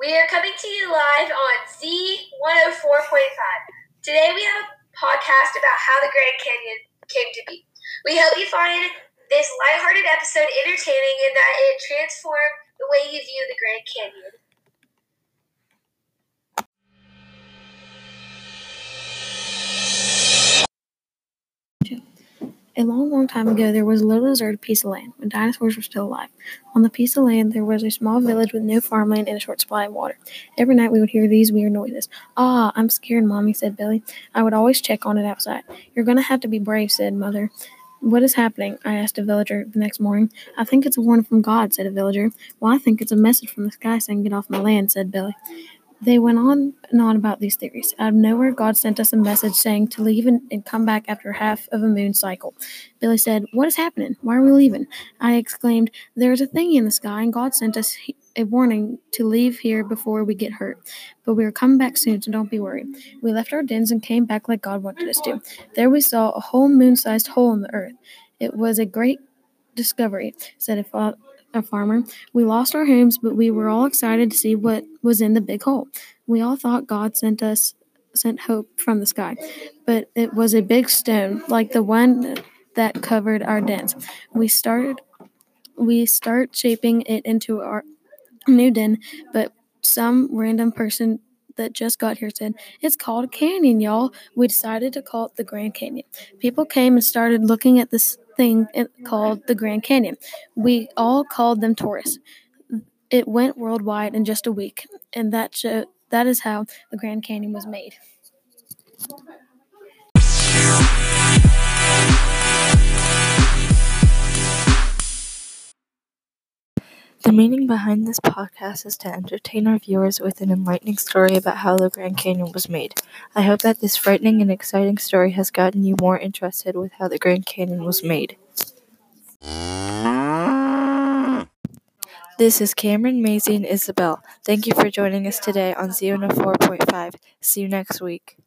We are coming to you live on Z104.5. Today we have a podcast about how the Grand Canyon came to be. We hope you find this lighthearted episode entertaining and that it transformed the way you view the Grand Canyon. A long, long time ago, there was a little deserted piece of land when dinosaurs were still alive. On the piece of land, there was a small village with no farmland and a short supply of water. Every night, we would hear these weird noises. Ah, I'm scared, Mommy, said Billy. I would always check on it outside. You're going to have to be brave, said Mother. What is happening? I asked a villager the next morning. I think it's a warning from God, said a villager. Well, I think it's a message from the sky saying, Get off my land, said Billy. They went on and on about these theories. Out of nowhere, God sent us a message saying to leave and, and, come back after half of a moon cycle. Billy said, What is happening? Why are we leaving? I exclaimed, There is a thingy in the sky, and God sent us a warning to leave here before we get hurt. But we are coming back soon, so don't be worried. We left our dens and came back like God wanted us to. There we saw a whole moon sized hole in the earth. It was a great discovery, said a a farmer. We lost our homes, but we were all excited to see what was in the big hole. We all thought God sent us sent hope from the sky, but it was a big stone like the one that covered our dens. We started we start shaping it into our new den, but some random person that just got here said, It's called a canyon, y'all. We decided to call it the Grand Canyon. People came and started looking at this thing called the Grand Canyon. We all called them tourists. It went worldwide in just a week, and that show, that is how the Grand Canyon was made. The meaning behind this podcast is to entertain our viewers with an enlightening story about how the Grand Canyon was made. I hope that this frightening and exciting story has gotten you more interested with how the Grand Canyon was made. This is Cameron, Maisie, and Isabel. Thank you for joining us today on Z104.5. See you next week.